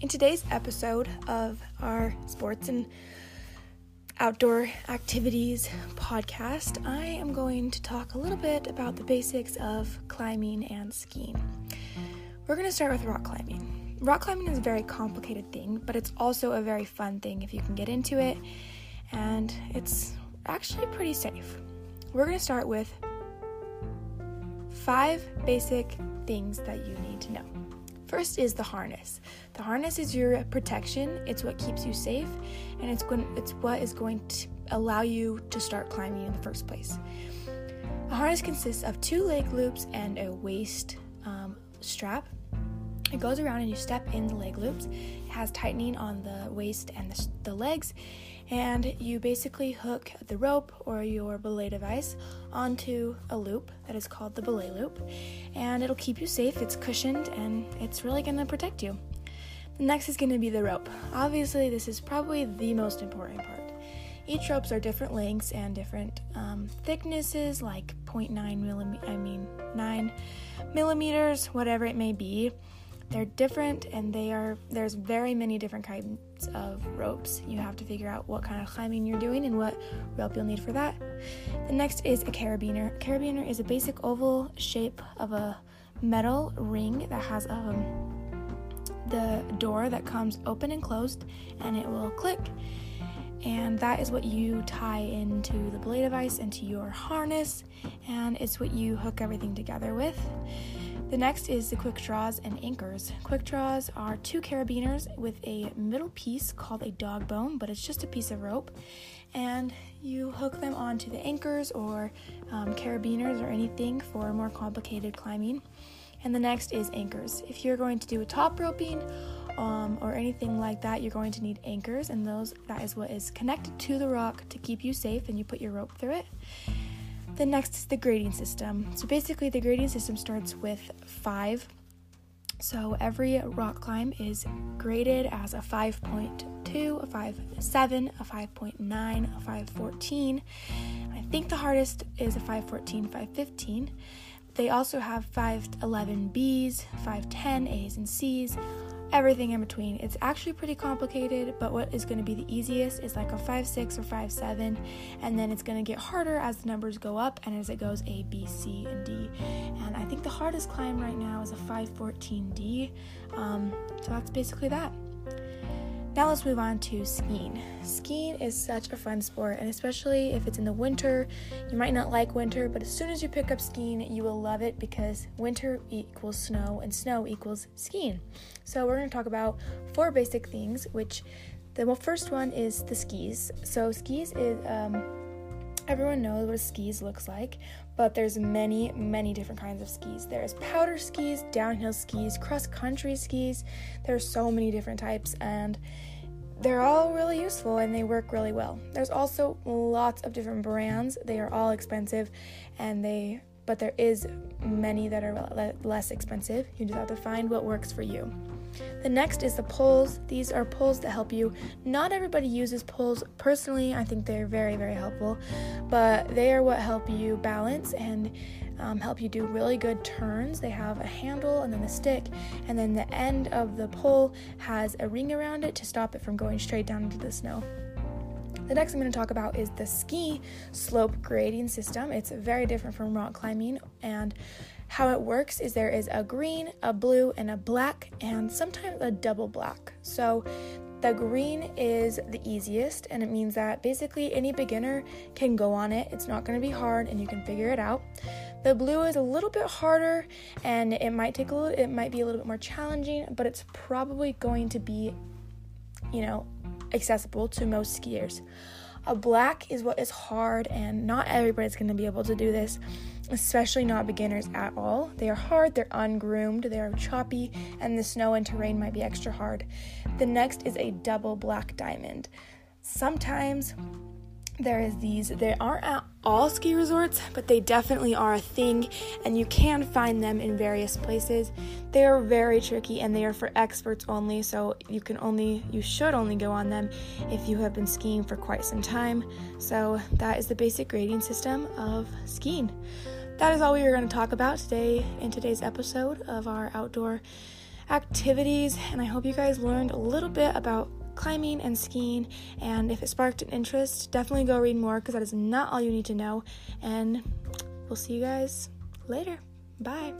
In today's episode of our sports and outdoor activities podcast, I am going to talk a little bit about the basics of climbing and skiing. We're going to start with rock climbing. Rock climbing is a very complicated thing, but it's also a very fun thing if you can get into it, and it's actually pretty safe. We're going to start with five basic things that you need to know. First is the harness. The harness is your protection. It's what keeps you safe, and it's going it's what is going to allow you to start climbing in the first place. A harness consists of two leg loops and a waist um, strap. It goes around and you step in the leg loops. It has tightening on the waist and the, the legs, and you basically hook the rope or your belay device onto a loop that is called the belay loop, and it'll keep you safe. It's cushioned and it's really going to protect you. The next is going to be the rope. Obviously, this is probably the most important part. Each ropes are different lengths and different um, thicknesses, like 0.9 millimeter. I mean, 9 millimeters, whatever it may be. They're different and they are there's very many different kinds of ropes. You have to figure out what kind of climbing you're doing and what rope you'll need for that. The next is a carabiner. a Carabiner is a basic oval shape of a metal ring that has um, the door that comes open and closed and it will click. And that is what you tie into the belay device, into your harness, and it's what you hook everything together with. The next is the quick draws and anchors. Quick draws are two carabiners with a middle piece called a dog bone, but it's just a piece of rope, and you hook them onto the anchors or um, carabiners or anything for more complicated climbing. And the next is anchors. If you're going to do a top roping um, or anything like that, you're going to need anchors, and those that is what is connected to the rock to keep you safe, and you put your rope through it. The next is the grading system. So basically, the grading system starts with five. So every rock climb is graded as a 5.2, a 5.7, a 5.9, a 5.14. I think the hardest is a 5.14, 5.15. They also have 5.11 Bs, 5.10 As and Cs, everything in between. It's actually pretty complicated, but what is going to be the easiest is like a 5 6 or 5 7, and then it's going to get harder as the numbers go up and as it goes A, B, C, and D. And I think the hardest climb right now is a 514D. Um, so that's basically that. Now let's move on to skiing. Skiing is such a fun sport, and especially if it's in the winter, you might not like winter, but as soon as you pick up skiing, you will love it because winter equals snow and snow equals skiing. So we're going to talk about four basic things, which the first one is the skis. So skis is um, everyone knows what skis looks like, but there's many, many different kinds of skis. There's powder skis, downhill skis, cross country skis. There's so many different types, and they're all really useful and they work really well. There's also lots of different brands. They are all expensive, and they but there is many that are less expensive. You just have to find what works for you. The next is the poles. These are poles that help you. Not everybody uses poles. Personally, I think they're very, very helpful, but they are what help you balance and um, help you do really good turns. They have a handle and then a stick, and then the end of the pole has a ring around it to stop it from going straight down into the snow. The next I'm going to talk about is the ski slope grading system. It's very different from rock climbing, and how it works is there is a green, a blue, and a black, and sometimes a double black. So the green is the easiest, and it means that basically any beginner can go on it. It's not going to be hard, and you can figure it out. The blue is a little bit harder, and it might take a little. It might be a little bit more challenging, but it's probably going to be, you know, accessible to most skiers. A black is what is hard, and not everybody's going to be able to do this especially not beginners at all. They are hard, they're ungroomed, they are choppy, and the snow and terrain might be extra hard. The next is a double black diamond. Sometimes there is these they aren't at all ski resorts but they definitely are a thing and you can find them in various places. They are very tricky and they are for experts only so you can only you should only go on them if you have been skiing for quite some time. So that is the basic grading system of skiing. That is all we are going to talk about today in today's episode of our outdoor activities, and I hope you guys learned a little bit about climbing and skiing. And if it sparked an interest, definitely go read more because that is not all you need to know. And we'll see you guys later. Bye.